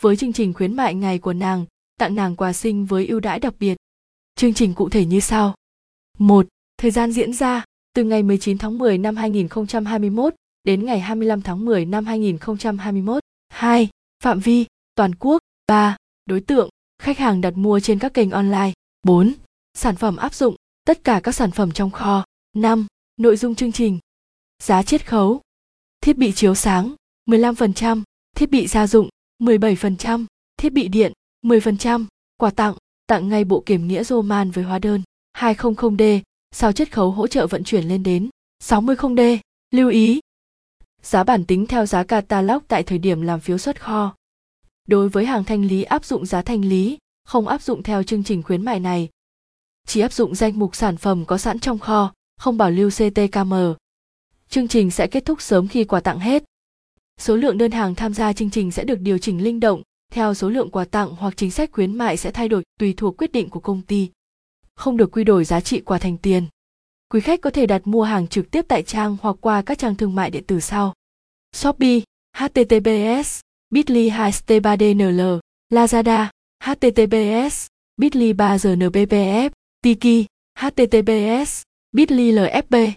với chương trình khuyến mại ngày của nàng, tặng nàng quà sinh với ưu đãi đặc biệt. Chương trình cụ thể như sau. 1. Thời gian diễn ra từ ngày 19 tháng 10 năm 2021 đến ngày 25 tháng 10 năm 2021. 2. Phạm vi, toàn quốc. 3. Đối tượng, khách hàng đặt mua trên các kênh online. 4. Sản phẩm áp dụng, tất cả các sản phẩm trong kho. 5. Nội dung chương trình. Giá chiết khấu. Thiết bị chiếu sáng, 15%, thiết bị gia dụng, 17%, thiết bị điện, 10%, quà tặng, tặng ngay bộ kiểm nghĩa Roman với hóa đơn 200D, sao chiết khấu hỗ trợ vận chuyển lên đến 60D. Lưu ý, giá bản tính theo giá catalog tại thời điểm làm phiếu xuất kho. Đối với hàng thanh lý áp dụng giá thanh lý, không áp dụng theo chương trình khuyến mại này. Chỉ áp dụng danh mục sản phẩm có sẵn trong kho, không bảo lưu CTKM. Chương trình sẽ kết thúc sớm khi quà tặng hết. Số lượng đơn hàng tham gia chương trình sẽ được điều chỉnh linh động, theo số lượng quà tặng hoặc chính sách khuyến mại sẽ thay đổi tùy thuộc quyết định của công ty. Không được quy đổi giá trị quà thành tiền. Quý khách có thể đặt mua hàng trực tiếp tại trang hoặc qua các trang thương mại điện tử sau. Shopee, https, bitly 2 st 3 dnl Lazada, https, bitly3znbvf Tiki, https, bitly lfb